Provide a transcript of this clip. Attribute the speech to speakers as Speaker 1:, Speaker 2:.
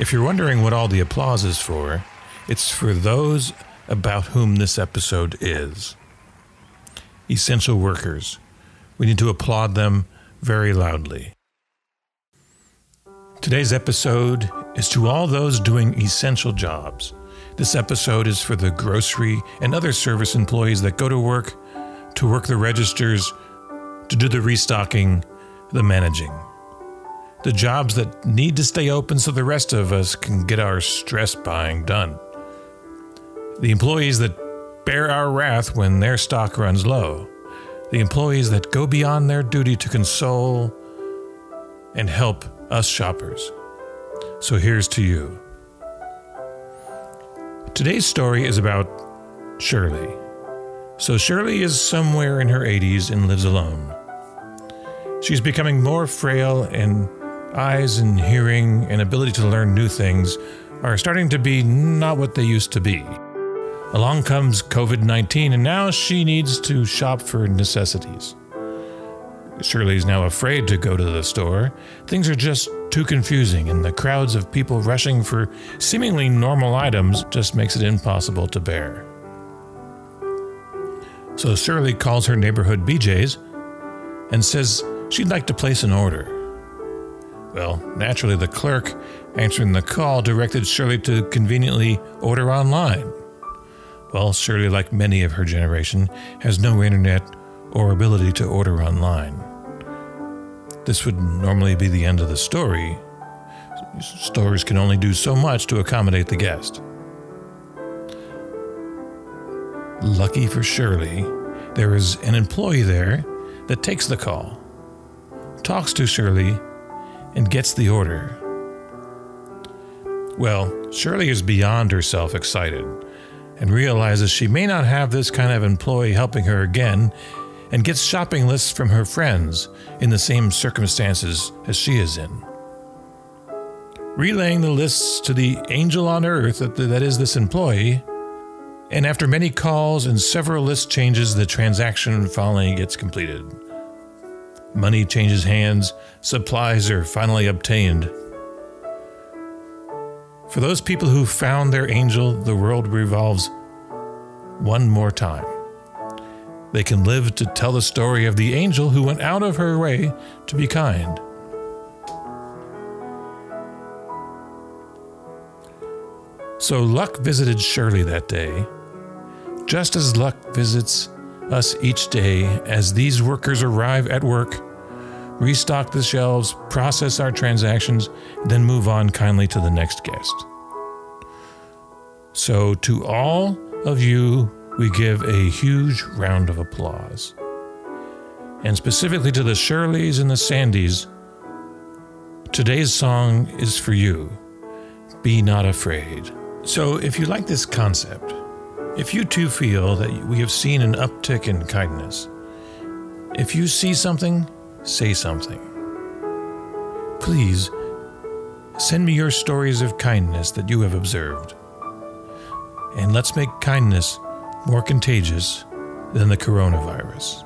Speaker 1: If you're wondering what all the applause is for, it's for those about whom this episode is essential workers. We need to applaud them very loudly. Today's episode is to all those doing essential jobs. This episode is for the grocery and other service employees that go to work, to work the registers, to do the restocking, the managing. The jobs that need to stay open so the rest of us can get our stress buying done. The employees that bear our wrath when their stock runs low. The employees that go beyond their duty to console and help us shoppers. So here's to you. Today's story is about Shirley. So Shirley is somewhere in her 80s and lives alone. She's becoming more frail, and eyes and hearing and ability to learn new things are starting to be not what they used to be. Along comes COVID 19, and now she needs to shop for necessities. Shirley's now afraid to go to the store. Things are just too confusing, and the crowds of people rushing for seemingly normal items just makes it impossible to bear. So Shirley calls her neighborhood BJ's and says she'd like to place an order. Well, naturally, the clerk answering the call directed Shirley to conveniently order online. Well, Shirley, like many of her generation, has no internet or ability to order online. This would normally be the end of the story. Stores can only do so much to accommodate the guest. Lucky for Shirley, there is an employee there that takes the call, talks to Shirley, and gets the order. Well, Shirley is beyond herself excited and realizes she may not have this kind of employee helping her again and gets shopping lists from her friends in the same circumstances as she is in. Relaying the lists to the angel on earth that, that is this employee, and after many calls and several list changes, the transaction finally gets completed. Money changes hands, supplies are finally obtained. For those people who found their angel, the world revolves one more time. They can live to tell the story of the angel who went out of her way to be kind. So luck visited Shirley that day, just as luck visits us each day as these workers arrive at work, restock the shelves, process our transactions, then move on kindly to the next guest. So, to all of you we give a huge round of applause. And specifically to the Shirleys and the Sandys, today's song is for you. Be not afraid. So, if you like this concept, if you too feel that we have seen an uptick in kindness, if you see something, say something. Please send me your stories of kindness that you have observed. And let's make kindness more contagious than the coronavirus.